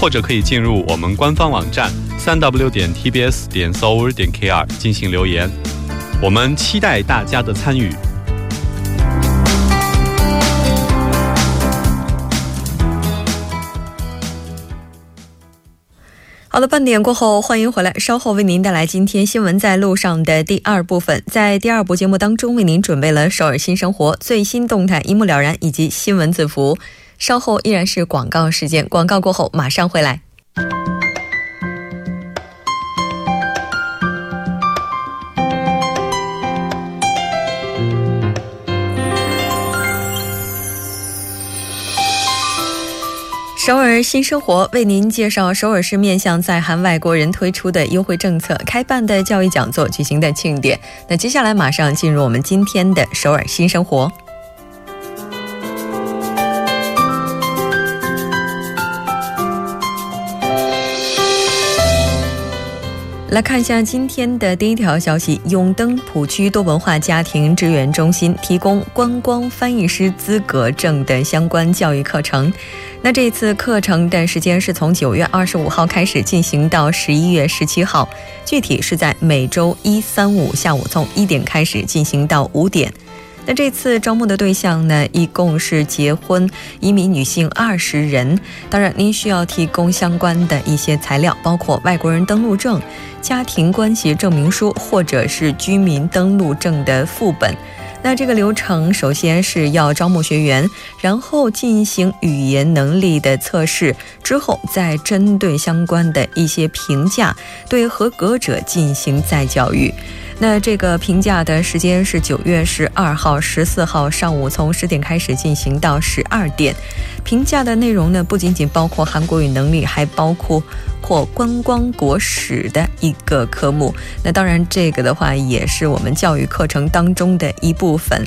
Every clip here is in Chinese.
或者可以进入我们官方网站三 w 点 tbs 点 s o u r 点 kr 进行留言，我们期待大家的参与。好的，半点过后，欢迎回来。稍后为您带来今天新闻在路上的第二部分。在第二部节目当中，为您准备了首尔新生活最新动态，一目了然，以及新闻字符。稍后依然是广告时间，广告过后马上回来。首尔新生活为您介绍首尔市面向在韩外国人推出的优惠政策、开办的教育讲座、举行的庆典。那接下来马上进入我们今天的首尔新生活。来看一下今天的第一条消息：永登浦区多文化家庭支援中心提供观光翻译师资格证的相关教育课程。那这次课程的时间是从九月二十五号开始进行到十一月十七号，具体是在每周一、三、五下午从一点开始进行到五点。那这次招募的对象呢，一共是结婚移民女性二十人。当然，您需要提供相关的一些材料，包括外国人登录证、家庭关系证明书或者是居民登录证的副本。那这个流程首先是要招募学员，然后进行语言能力的测试，之后再针对相关的一些评价，对合格者进行再教育。那这个评价的时间是九月十二号、十四号上午从十点开始进行到十二点。评价的内容呢，不仅仅包括韩国语能力，还包括或观光国史的一个科目。那当然，这个的话也是我们教育课程当中的一部分。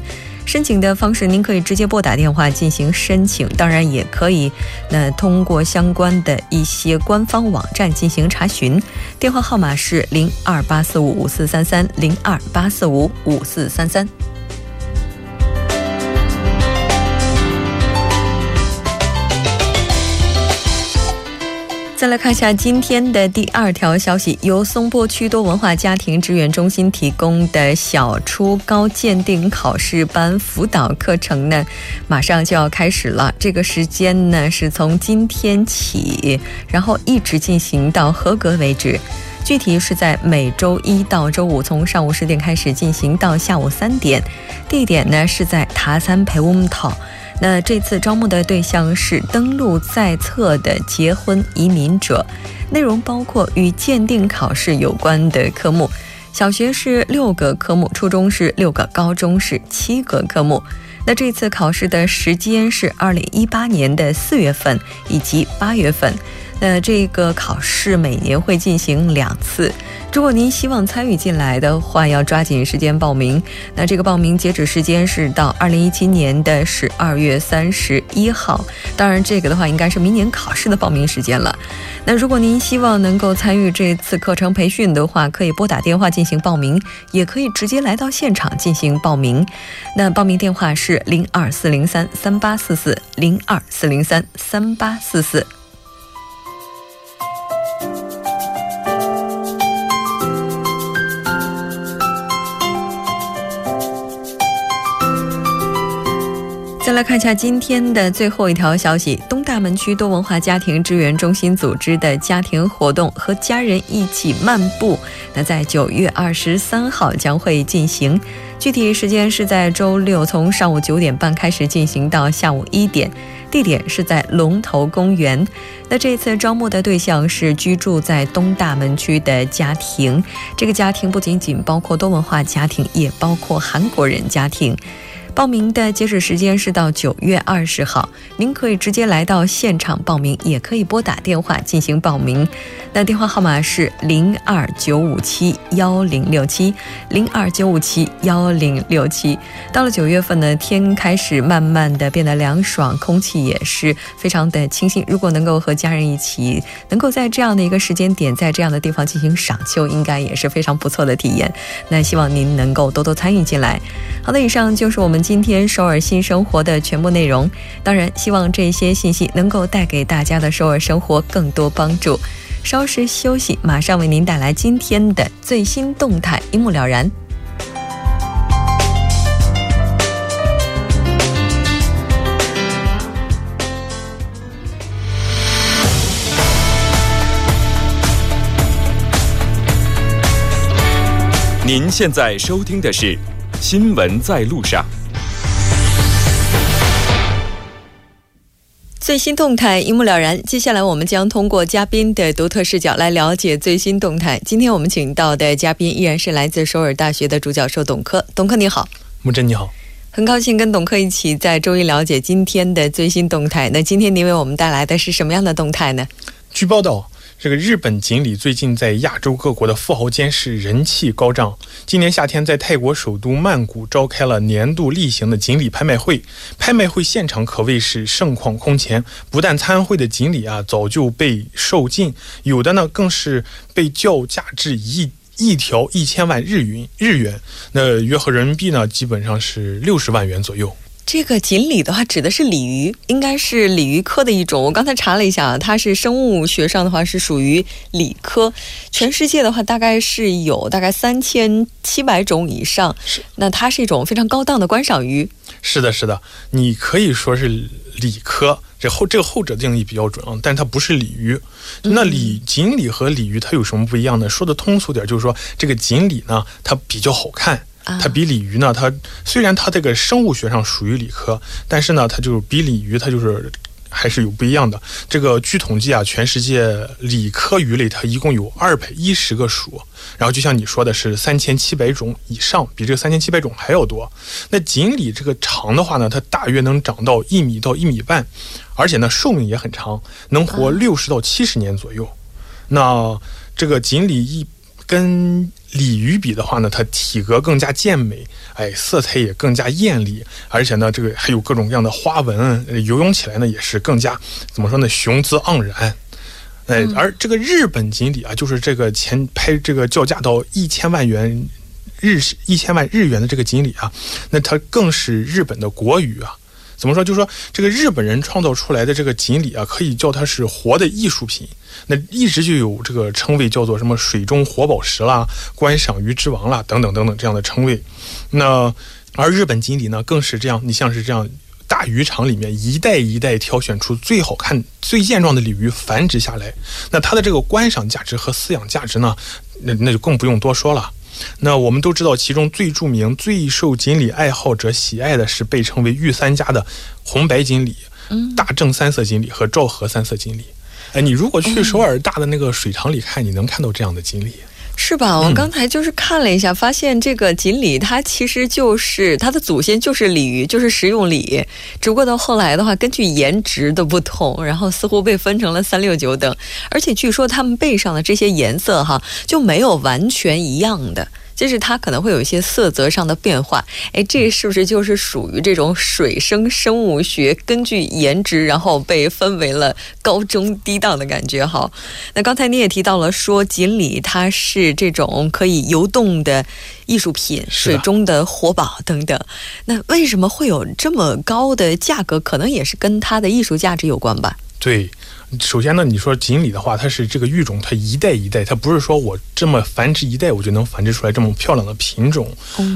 申请的方式，您可以直接拨打电话进行申请，当然也可以，那通过相关的一些官方网站进行查询。电话号码是零二八四五五四三三零二八四五五四三三。再来看一下今天的第二条消息，由松坡区多文化家庭支援中心提供的小初高鉴定考试班辅导课程呢，马上就要开始了。这个时间呢是从今天起，然后一直进行到合格为止。具体是在每周一到周五，从上午十点开始进行到下午三点。地点呢是在塔山培乌姆套。那这次招募的对象是登录在册的结婚移民者，内容包括与鉴定考试有关的科目，小学是六个科目，初中是六个，高中是七个科目。那这次考试的时间是二零一八年的四月份以及八月份。那这个考试每年会进行两次。如果您希望参与进来的话，要抓紧时间报名。那这个报名截止时间是到二零一七年的十二月三十一号。当然，这个的话应该是明年考试的报名时间了。那如果您希望能够参与这次课程培训的话，可以拨打电话进行报名，也可以直接来到现场进行报名。那报名电话是零二四零三三八四四零二四零三三八四四。来看一下今天的最后一条消息：东大门区多文化家庭支援中心组织的家庭活动和家人一起漫步，那在九月二十三号将会进行，具体时间是在周六，从上午九点半开始进行到下午一点，地点是在龙头公园。那这次招募的对象是居住在东大门区的家庭，这个家庭不仅仅包括多文化家庭，也包括韩国人家庭。报名的截止时间是到九月二十号，您可以直接来到现场报名，也可以拨打电话进行报名。那电话号码是零二九五七幺零六七零二九五七幺零六七。到了九月份呢，天开始慢慢的变得凉爽，空气也是非常的清新。如果能够和家人一起，能够在这样的一个时间点，在这样的地方进行赏秋，应该也是非常不错的体验。那希望您能够多多参与进来。好的，以上就是我们今天首尔新生活的全部内容。当然，希望这些信息能够带给大家的首尔生活更多帮助。稍事休息，马上为您带来今天的最新动态，一目了然。您现在收听的是《新闻在路上》。最新动态一目了然。接下来，我们将通过嘉宾的独特视角来了解最新动态。今天我们请到的嘉宾依然是来自首尔大学的主教授董科。董科你好，木真你好，很高兴跟董科一起在周一了解今天的最新动态。那今天您为我们带来的是什么样的动态呢？据报道。这个日本锦鲤最近在亚洲各国的富豪间是人气高涨。今年夏天，在泰国首都曼谷召开了年度例行的锦鲤拍卖会，拍卖会现场可谓是盛况空前。不但参会的锦鲤啊早就被售尽，有的呢更是被叫价至一一条一千万日元，日元那约合人民币呢基本上是六十万元左右。这个锦鲤的话，指的是鲤鱼，应该是鲤鱼科的一种。我刚才查了一下，它是生物学上的话是属于鲤科。全世界的话，大概是有大概三千七百种以上。是，那它是一种非常高档的观赏鱼。是的，是的，你可以说是鲤科，这后这个后者定义比较准啊，但它不是鲤鱼。那鲤锦鲤和鲤鱼它有什么不一样呢？说的通俗点，就是说这个锦鲤呢，它比较好看。它比鲤鱼呢，它虽然它这个生物学上属于理科，但是呢，它就是比鲤鱼它就是还是有不一样的。这个据统计啊，全世界理科鱼类它一共有二百一十个属，然后就像你说的是三千七百种以上，比这个三千七百种还要多。那锦鲤这个长的话呢，它大约能长到一米到一米半，而且呢寿命也很长，能活六十到七十年左右。那这个锦鲤一跟鲤鱼比的话呢，它体格更加健美，哎，色彩也更加艳丽，而且呢，这个还有各种各样的花纹，游泳起来呢也是更加怎么说呢，雄姿盎然，哎，而这个日本锦鲤啊，就是这个前拍这个叫价到一千万元日一千万日元的这个锦鲤啊，那它更是日本的国语啊。怎么说？就是说，这个日本人创造出来的这个锦鲤啊，可以叫它是活的艺术品。那一直就有这个称谓，叫做什么“水中活宝石”啦、“观赏鱼之王”啦，等等等等这样的称谓。那而日本锦鲤呢，更是这样，你像是这样大渔场里面一代一代挑选出最好看、最健壮的鲤鱼繁殖下来。那它的这个观赏价值和饲养价值呢，那那就更不用多说了。那我们都知道，其中最著名、最受锦鲤爱好者喜爱的是被称为“御三家”的红白锦鲤、大正三色锦鲤和昭和三色锦鲤。哎，你如果去首尔大的那个水塘里看，你能看到这样的锦鲤。是吧？我刚才就是看了一下，发现这个锦鲤它其实就是它的祖先就是鲤鱼，就是食用鲤。只不过到后来的话，根据颜值的不同，然后似乎被分成了三六九等。而且据说它们背上的这些颜色哈，就没有完全一样的。就是它可能会有一些色泽上的变化，哎，这是不是就是属于这种水生生物学根据颜值然后被分为了高中低档的感觉？哈，那刚才你也提到了说锦鲤它是这种可以游动的艺术品，水中的活宝等等。那为什么会有这么高的价格？可能也是跟它的艺术价值有关吧？对。首先呢，你说锦鲤的话，它是这个育种，它一代一代，它不是说我这么繁殖一代，我就能繁殖出来这么漂亮的品种。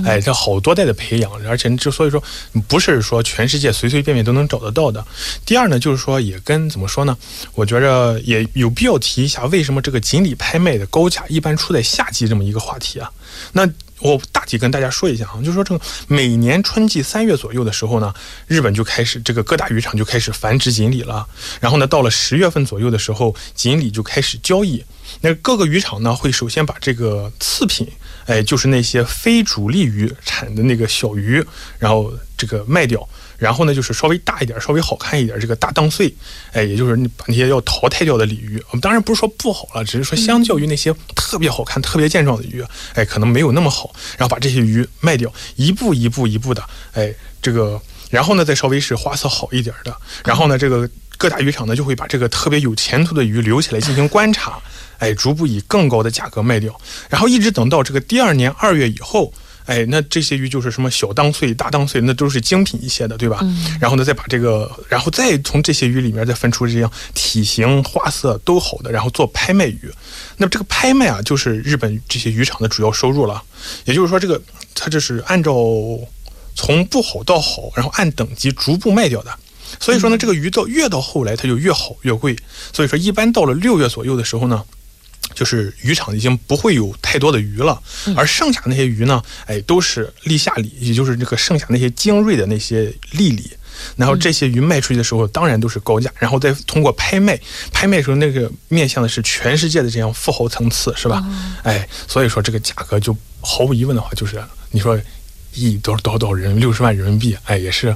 哎，它好多代的培养，而且就所以说，不是说全世界随随便便都能找得到的。第二呢，就是说也跟怎么说呢？我觉着也有必要提一下，为什么这个锦鲤拍卖的高价一般出在夏季这么一个话题啊？那。我大体跟大家说一下啊，就是说这个每年春季三月左右的时候呢，日本就开始这个各大渔场就开始繁殖锦鲤了。然后呢，到了十月份左右的时候，锦鲤就开始交易。那各个渔场呢，会首先把这个次品，哎，就是那些非主力鱼产的那个小鱼，然后这个卖掉，然后呢就是稍微大一点、稍微好看一点这个大当岁，哎，也就是你把那些要淘汰掉的鲤鱼，我们当然不是说不好了，只是说相较于那些特别好看、特别健壮的鱼，哎，可能没有那么好，然后把这些鱼卖掉，一步一步一步的，哎，这个，然后呢再稍微是花色好一点的，然后呢这个各大渔场呢就会把这个特别有前途的鱼留起来进行观察，哎，逐步以更高的价格卖掉，然后一直等到这个第二年二月以后。哎，那这些鱼就是什么小当岁、大当岁，那都是精品一些的，对吧？嗯。然后呢，再把这个，然后再从这些鱼里面再分出这样体型、花色都好的，然后做拍卖鱼。那么这个拍卖啊，就是日本这些渔场的主要收入了。也就是说，这个它这是按照从不好到好，然后按等级逐步卖掉的。所以说呢，这个鱼到越到后来，它就越好越贵。所以说，一般到了六月左右的时候呢。就是渔场已经不会有太多的鱼了，而剩下那些鱼呢，哎，都是立夏鲤，也就是这个剩下那些精锐的那些利鲤。然后这些鱼卖出去的时候，当然都是高价，然后再通过拍卖，拍卖时候那个面向的是全世界的这样富豪层次，是吧？哎，所以说这个价格就毫无疑问的话，就是你说一多少多少多少人六十万人民币，哎，也是。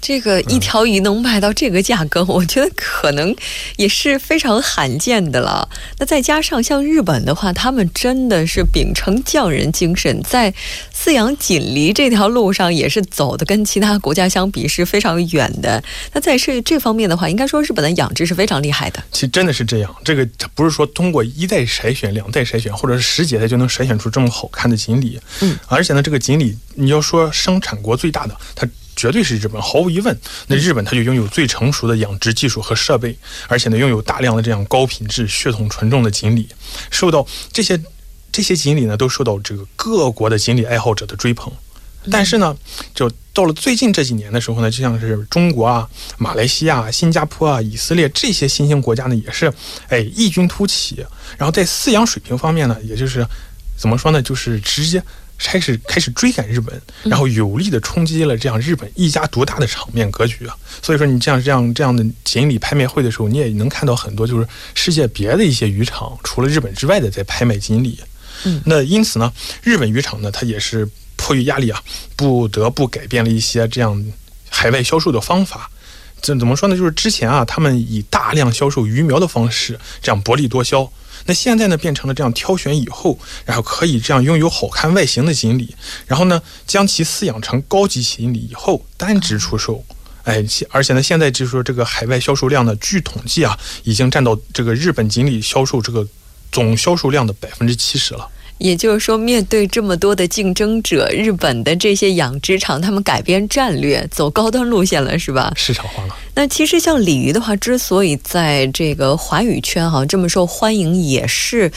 这个一条鱼能卖到这个价格，我觉得可能也是非常罕见的了。那再加上像日本的话，他们真的是秉承匠人精神，在饲养锦鲤这条路上也是走的跟其他国家相比是非常远的。那在这这方面的话，应该说日本的养殖是非常厉害的。其实真的是这样，这个不是说通过一代筛选、两代筛选，或者是十几代就能筛选出这么好看的锦鲤。嗯，而且呢，这个锦鲤你要说生产国最大的，它。绝对是日本，毫无疑问。那日本它就拥有最成熟的养殖技术和设备，而且呢，拥有大量的这样高品质、血统纯正的锦鲤，受到这些这些锦鲤呢，都受到这个各国的锦鲤爱好者的追捧。但是呢，就到了最近这几年的时候呢，就像是中国啊、马来西亚、新加坡啊、以色列这些新兴国家呢，也是哎异军突起。然后在饲养水平方面呢，也就是怎么说呢，就是直接。开始开始追赶日本，然后有力的冲击了这样日本一家独大的场面格局啊！所以说，你这样这样这样的锦鲤拍卖会的时候，你也能看到很多就是世界别的一些渔场，除了日本之外的在拍卖锦鲤。嗯，那因此呢，日本渔场呢，它也是迫于压力啊，不得不改变了一些这样海外销售的方法。这怎么说呢？就是之前啊，他们以大量销售鱼苗的方式，这样薄利多销。那现在呢，变成了这样挑选以后，然后可以这样拥有好看外形的锦鲤，然后呢，将其饲养成高级锦鲤以后单只出售。哎，而且呢，现在就是说这个海外销售量呢，据统计啊，已经占到这个日本锦鲤销售这个总销售量的百分之七十了。也就是说，面对这么多的竞争者，日本的这些养殖场，他们改变战略，走高端路线了，是吧？市场化了。那其实像鲤鱼的话，之所以在这个华语圈哈这么受欢迎，也是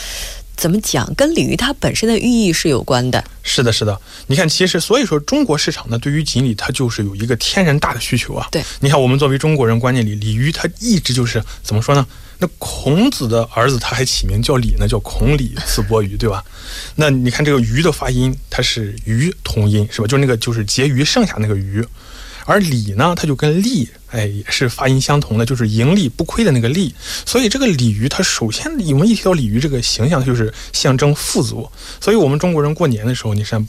怎么讲，跟鲤鱼它本身的寓意是有关的。是的，是的。你看，其实所以说，中国市场呢，对于锦鲤它就是有一个天然大的需求啊。对。你看，我们作为中国人观念里，鲤鱼它一直就是怎么说呢？那孔子的儿子他还起名叫李呢，叫孔鲤刺钵鱼，对吧？那你看这个“鱼”的发音，它是“鱼”同音，是吧？就是那个就是结余剩下那个“鱼”，而“鲤”呢，它就跟“利”哎也是发音相同的，就是盈利不亏的那个“利”。所以这个鲤鱼，它首先我们一提到鲤鱼这个形象，就是象征富足。所以我们中国人过年的时候，你像。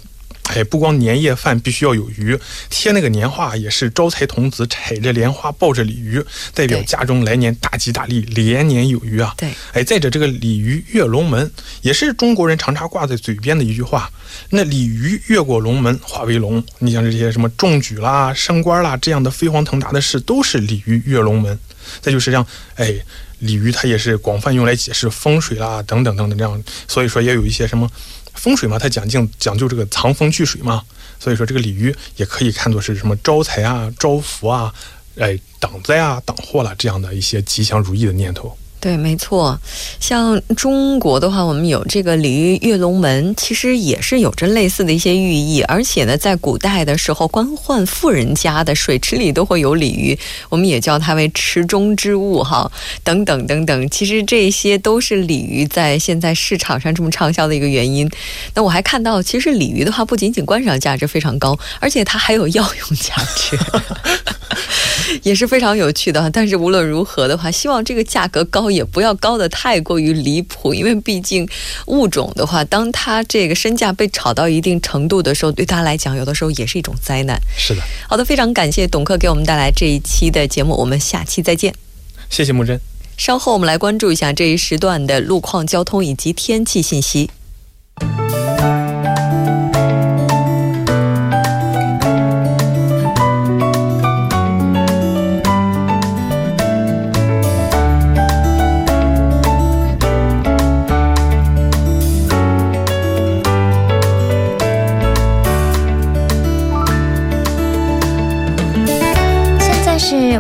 哎，不光年夜饭必须要有鱼，贴那个年画也是招财童子踩着莲花抱着鲤鱼，代表家中来年大吉大利，连年有余啊。对，哎，再者这个鲤鱼跃龙门也是中国人常常挂在嘴边的一句话。那鲤鱼越过龙门化为龙，你像这些什么中举啦、升官啦这样的飞黄腾达的事，都是鲤鱼跃龙门。再就是像哎，鲤鱼它也是广泛用来解释风水啦等等等等这样，所以说也有一些什么。风水嘛，它讲究讲究这个藏风聚水嘛，所以说这个鲤鱼也可以看作是什么招财啊、招福啊、哎挡灾啊、挡祸了这样的一些吉祥如意的念头。对，没错，像中国的话，我们有这个鲤鱼跃龙门，其实也是有着类似的一些寓意。而且呢，在古代的时候，官宦富人家的水池里都会有鲤鱼，我们也叫它为池中之物，哈，等等等等。其实这些都是鲤鱼在现在市场上这么畅销的一个原因。那我还看到，其实鲤鱼的话，不仅仅观赏价值非常高，而且它还有药用价值。也是非常有趣的。但是无论如何的话，希望这个价格高也不要高的太过于离谱，因为毕竟物种的话，当它这个身价被炒到一定程度的时候，对他来讲，有的时候也是一种灾难。是的，好的，非常感谢董克给我们带来这一期的节目，我们下期再见。谢谢木真。稍后我们来关注一下这一时段的路况、交通以及天气信息。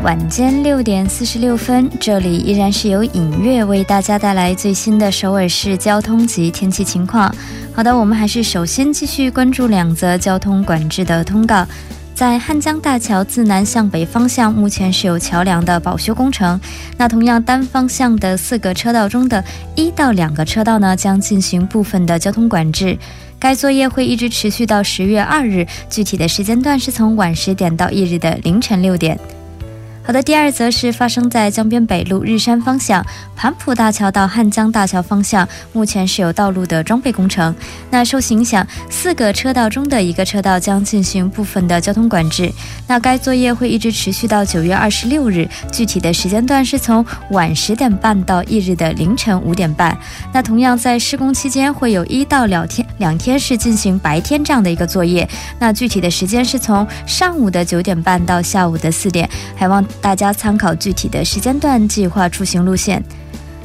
晚间六点四十六分，这里依然是由影月为大家带来最新的首尔市交通及天气情况。好的，我们还是首先继续关注两则交通管制的通告。在汉江大桥自南向北方向，目前是有桥梁的保修工程。那同样单方向的四个车道中的一到两个车道呢，将进行部分的交通管制。该作业会一直持续到十月二日，具体的时间段是从晚十点到翌日的凌晨六点。好的，第二则是发生在江边北路日山方向盘浦大桥到汉江大桥方向，目前是有道路的装备工程。那受影响，四个车道中的一个车道将进行部分的交通管制。那该作业会一直持续到九月二十六日，具体的时间段是从晚十点半到翌日的凌晨五点半。那同样在施工期间会有一到两天两天是进行白天这样的一个作业。那具体的时间是从上午的九点半到下午的四点，还望。大家参考具体的时间段计划出行路线。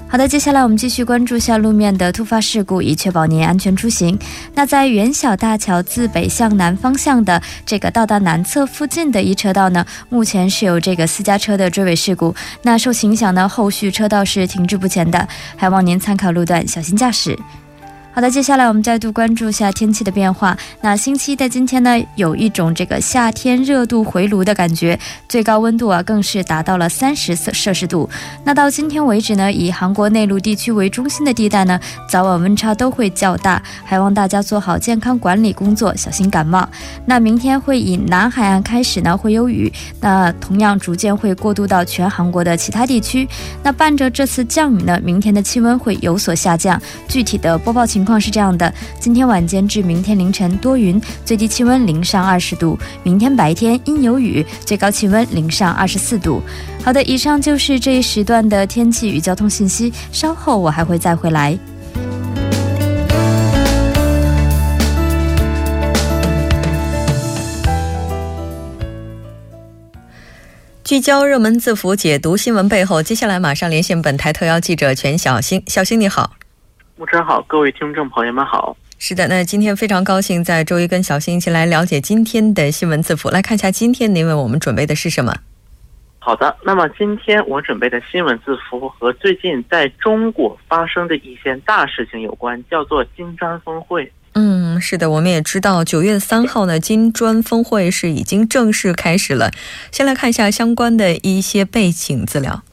好的，接下来我们继续关注下路面的突发事故，以确保您安全出行。那在元小大桥自北向南方向的这个到达南侧附近的一车道呢，目前是有这个私家车的追尾事故。那受其影响呢，后续车道是停滞不前的，还望您参考路段，小心驾驶。好的，接下来我们再度关注一下天气的变化。那星期一的今天呢，有一种这个夏天热度回炉的感觉，最高温度啊更是达到了三十摄摄氏度。那到今天为止呢，以韩国内陆地区为中心的地带呢，早晚温差都会较大，还望大家做好健康管理工作，小心感冒。那明天会以南海岸开始呢会有雨，那同样逐渐会过渡到全韩国的其他地区。那伴着这次降雨呢，明天的气温会有所下降。具体的播报情。情况是这样的：今天晚间至明天凌晨多云，最低气温零上二十度；明天白天阴有雨，最高气温零上二十四度。好的，以上就是这一时段的天气与交通信息。稍后我还会再回来。聚焦热门字符，解读新闻背后。接下来马上连线本台特邀记者全小星。小星你好。木真好，各位听众朋友们好。是的，那今天非常高兴在周一跟小新一起来了解今天的新闻字符，来看一下今天您为我们准备的是什么。好的，那么今天我准备的新闻字符和最近在中国发生的一件大事情有关，叫做金砖峰会。嗯，是的，我们也知道九月三号呢，金砖峰会是已经正式开始了。先来看一下相关的一些背景资料。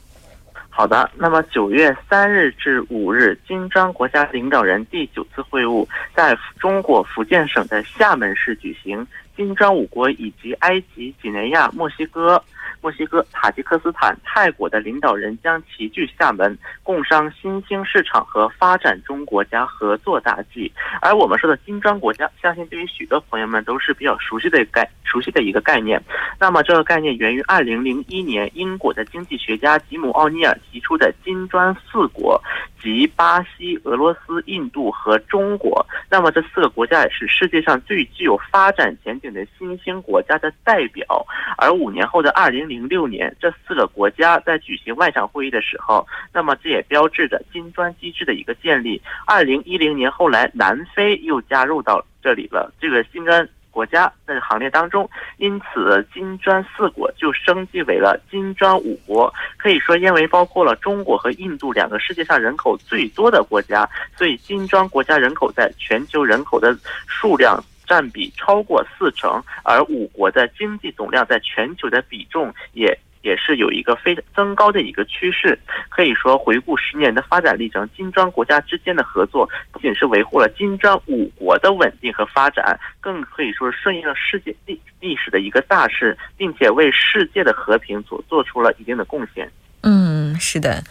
好的，那么九月三日至五日，金砖国家领导人第九次会晤在中国福建省的厦门市举行，金砖五国以及埃及、几内亚、墨西哥。墨西哥、塔吉克斯坦、泰国的领导人将齐聚厦门，共商新兴市场和发展中国家合作大计。而我们说的金砖国家，相信对于许多朋友们都是比较熟悉的概熟悉的一个概念。那么这个概念源于二零零一年英国的经济学家吉姆·奥尼尔提出的金砖四国。及巴西、俄罗斯、印度和中国，那么这四个国家也是世界上最具有发展前景的新兴国家的代表。而五年后的二零六年，这四个国家在举行外长会议的时候，那么这也标志着金砖机制的一个建立。二零一零年后来，南非又加入到这里了，这个金砖。国家在行列当中，因此金砖四国就升级为了金砖五国。可以说，因为包括了中国和印度两个世界上人口最多的国家，所以金砖国家人口在全球人口的数量占比超过四成，而五国的经济总量在全球的比重也也是有一个非增高的一个趋势。可以说，回顾十年的发展历程，金砖国家之间的合作不仅是维护了金砖五国的稳定和发展，更可以说是顺应了世界历历史的一个大势，并且为世界的和平所做出了一定的贡献。嗯，是的。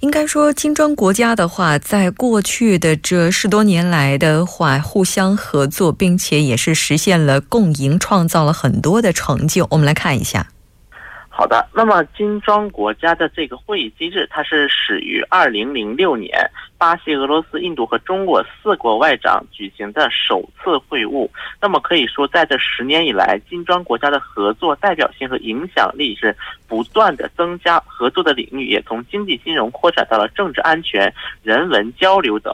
应该说，金砖国家的话，在过去的这十多年来的话，互相合作，并且也是实现了共赢，创造了很多的成就。我们来看一下。好的，那么金砖国家的这个会议机制，它是始于二零零六年巴西、俄罗斯、印度和中国四国外长举行的首次会晤。那么可以说，在这十年以来，金砖国家的合作代表性和影响力是不断的增加，合作的领域也从经济金融扩展到了政治安全、人文交流等。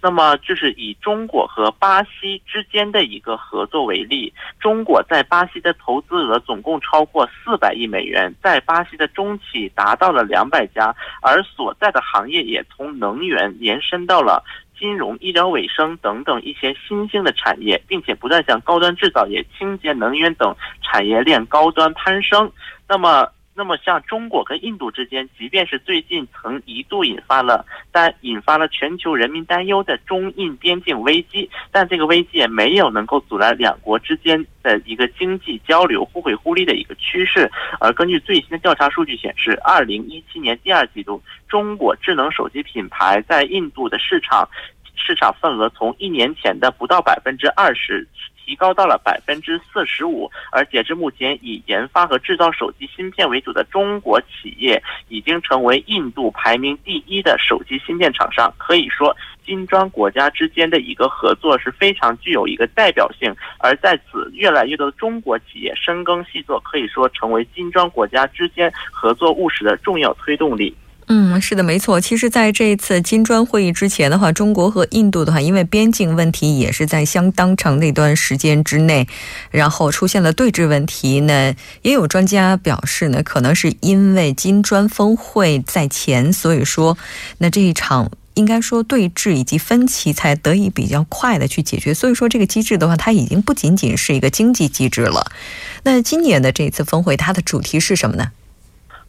那么，就是以中国和巴西之间的一个合作为例，中国在巴西的投资额总共超过四百亿美元，在巴西的中企达到了两百家，而所在的行业也从能源延伸到了金融、医疗卫生等等一些新兴的产业，并且不断向高端制造业、清洁能源等产业链高端攀升。那么，那么，像中国跟印度之间，即便是最近曾一度引发了，但引发了全球人民担忧的中印边境危机，但这个危机也没有能够阻拦两国之间的一个经济交流互惠互利的一个趋势。而根据最新的调查数据显示，二零一七年第二季度，中国智能手机品牌在印度的市场市场份额从一年前的不到百分之二十。提高到了百分之四十五，而截至目前，以研发和制造手机芯片为主的中国企业已经成为印度排名第一的手机芯片厂商。可以说，金砖国家之间的一个合作是非常具有一个代表性。而在此，越来越多的中国企业深耕细作，可以说成为金砖国家之间合作务实的重要推动力。嗯，是的，没错。其实，在这一次金砖会议之前的话，中国和印度的话，因为边境问题也是在相当长的一段时间之内，然后出现了对峙问题呢。也有专家表示呢，可能是因为金砖峰会在前，所以说，那这一场应该说对峙以及分歧才得以比较快的去解决。所以说，这个机制的话，它已经不仅仅是一个经济机制了。那今年的这次峰会，它的主题是什么呢？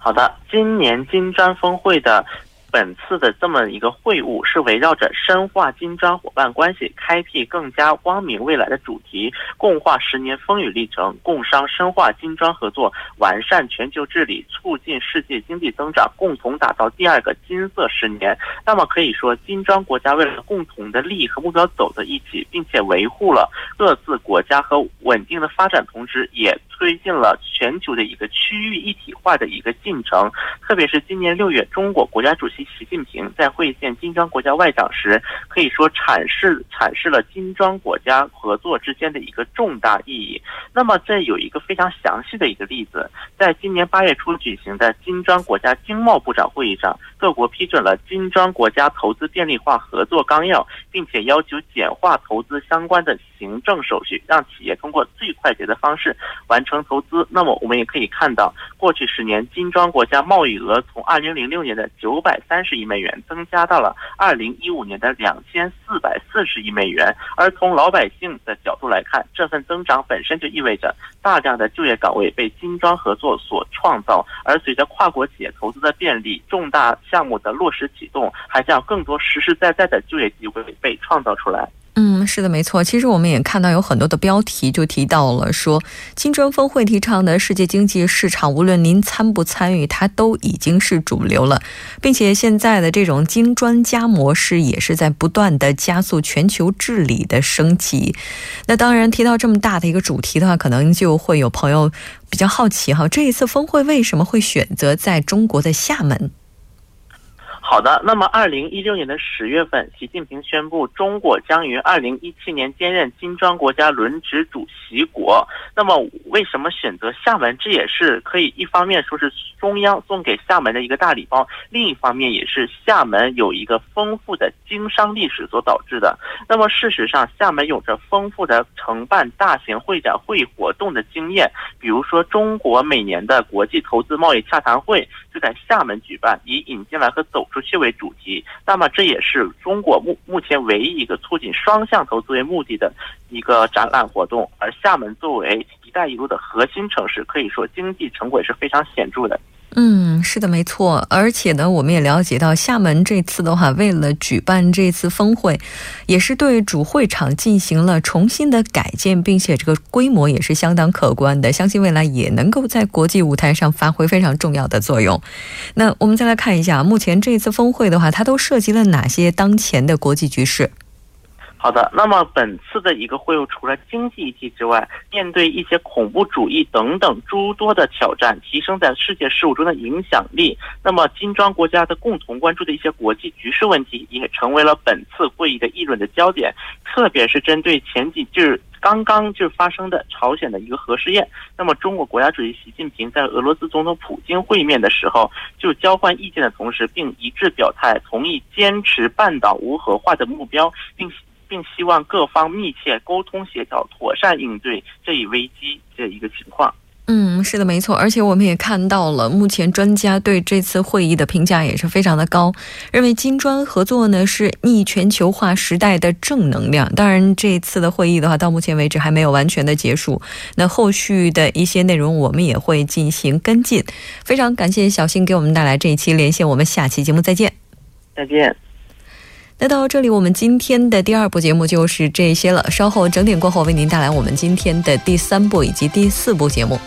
好的，今年金砖峰会的。本次的这么一个会晤是围绕着深化金砖伙伴关系、开辟更加光明未来的主题，共话十年风雨历程，共商深化金砖合作，完善全球治理，促进世界经济增长，共同打造第二个金色十年。那么可以说，金砖国家为了共同的利益和目标走在一起，并且维护了各自国家和稳定的发展，同时也 推进了全球的一个区域一体化的一个进程。特别是今年六月，中国国家主席。习近平在会见金砖国家外长时，可以说阐释阐释了金砖国家合作之间的一个重大意义。那么，这有一个非常详细的一个例子，在今年八月初举行的金砖国家经贸部长会议上，各国批准了金砖国家投资便利化合作纲要，并且要求简化投资相关的行政手续，让企业通过最快捷的方式完成投资。那么，我们也可以看到，过去十年金砖国家贸易额从二零零六年的九百。三十亿美元增加到了二零一五年的两千四百四十亿美元，而从老百姓的角度来看，这份增长本身就意味着大量的就业岗位被金砖合作所创造，而随着跨国企业投资的便利，重大项目的落实启动，还将更多实实在在的就业机会被创造出来。嗯，是的，没错。其实我们也看到有很多的标题就提到了说，金砖峰会提倡的世界经济市场，无论您参不参与，它都已经是主流了，并且现在的这种金砖加模式也是在不断的加速全球治理的升级。那当然，提到这么大的一个主题的话，可能就会有朋友比较好奇哈，这一次峰会为什么会选择在中国的厦门？好的，那么二零一六年的十月份，习近平宣布中国将于二零一七年兼任金砖国家轮值主席国。那么为什么选择厦门？这也是可以一方面说是中央送给厦门的一个大礼包，另一方面也是厦门有一个丰富的经商历史所导致的。那么事实上，厦门有着丰富的承办大型会展会活动的经验，比如说中国每年的国际投资贸易洽谈会就在厦门举办，以引进来和走出。去为主题。那么这也是中国目目前唯一一个促进双向投资为目的的一个展览活动。而厦门作为“一带一路”的核心城市，可以说经济成果也是非常显著的。嗯，是的，没错。而且呢，我们也了解到，厦门这次的话，为了举办这次峰会，也是对主会场进行了重新的改建，并且这个规模也是相当可观的。相信未来也能够在国际舞台上发挥非常重要的作用。那我们再来看一下，目前这次峰会的话，它都涉及了哪些当前的国际局势？好的，那么本次的一个会晤，除了经济议题之外，面对一些恐怖主义等等诸多的挑战，提升在世界事务中的影响力，那么金砖国家的共同关注的一些国际局势问题，也成为了本次会议的议论的焦点。特别是针对前几日刚刚就发生的朝鲜的一个核试验，那么中国国家主席习近平在俄罗斯总统普京会面的时候，就交换意见的同时，并一致表态同意坚持半岛无核化的目标，并。并希望各方密切沟通协调，妥善应对这一危机这一个情况。嗯，是的，没错。而且我们也看到了，目前专家对这次会议的评价也是非常的高，认为金砖合作呢是逆全球化时代的正能量。当然，这次的会议的话，到目前为止还没有完全的结束。那后续的一些内容，我们也会进行跟进。非常感谢小新给我们带来这一期连线，我们下期节目再见。再见。那到这里，我们今天的第二部节目就是这些了。稍后整点过后，为您带来我们今天的第三部以及第四部节目。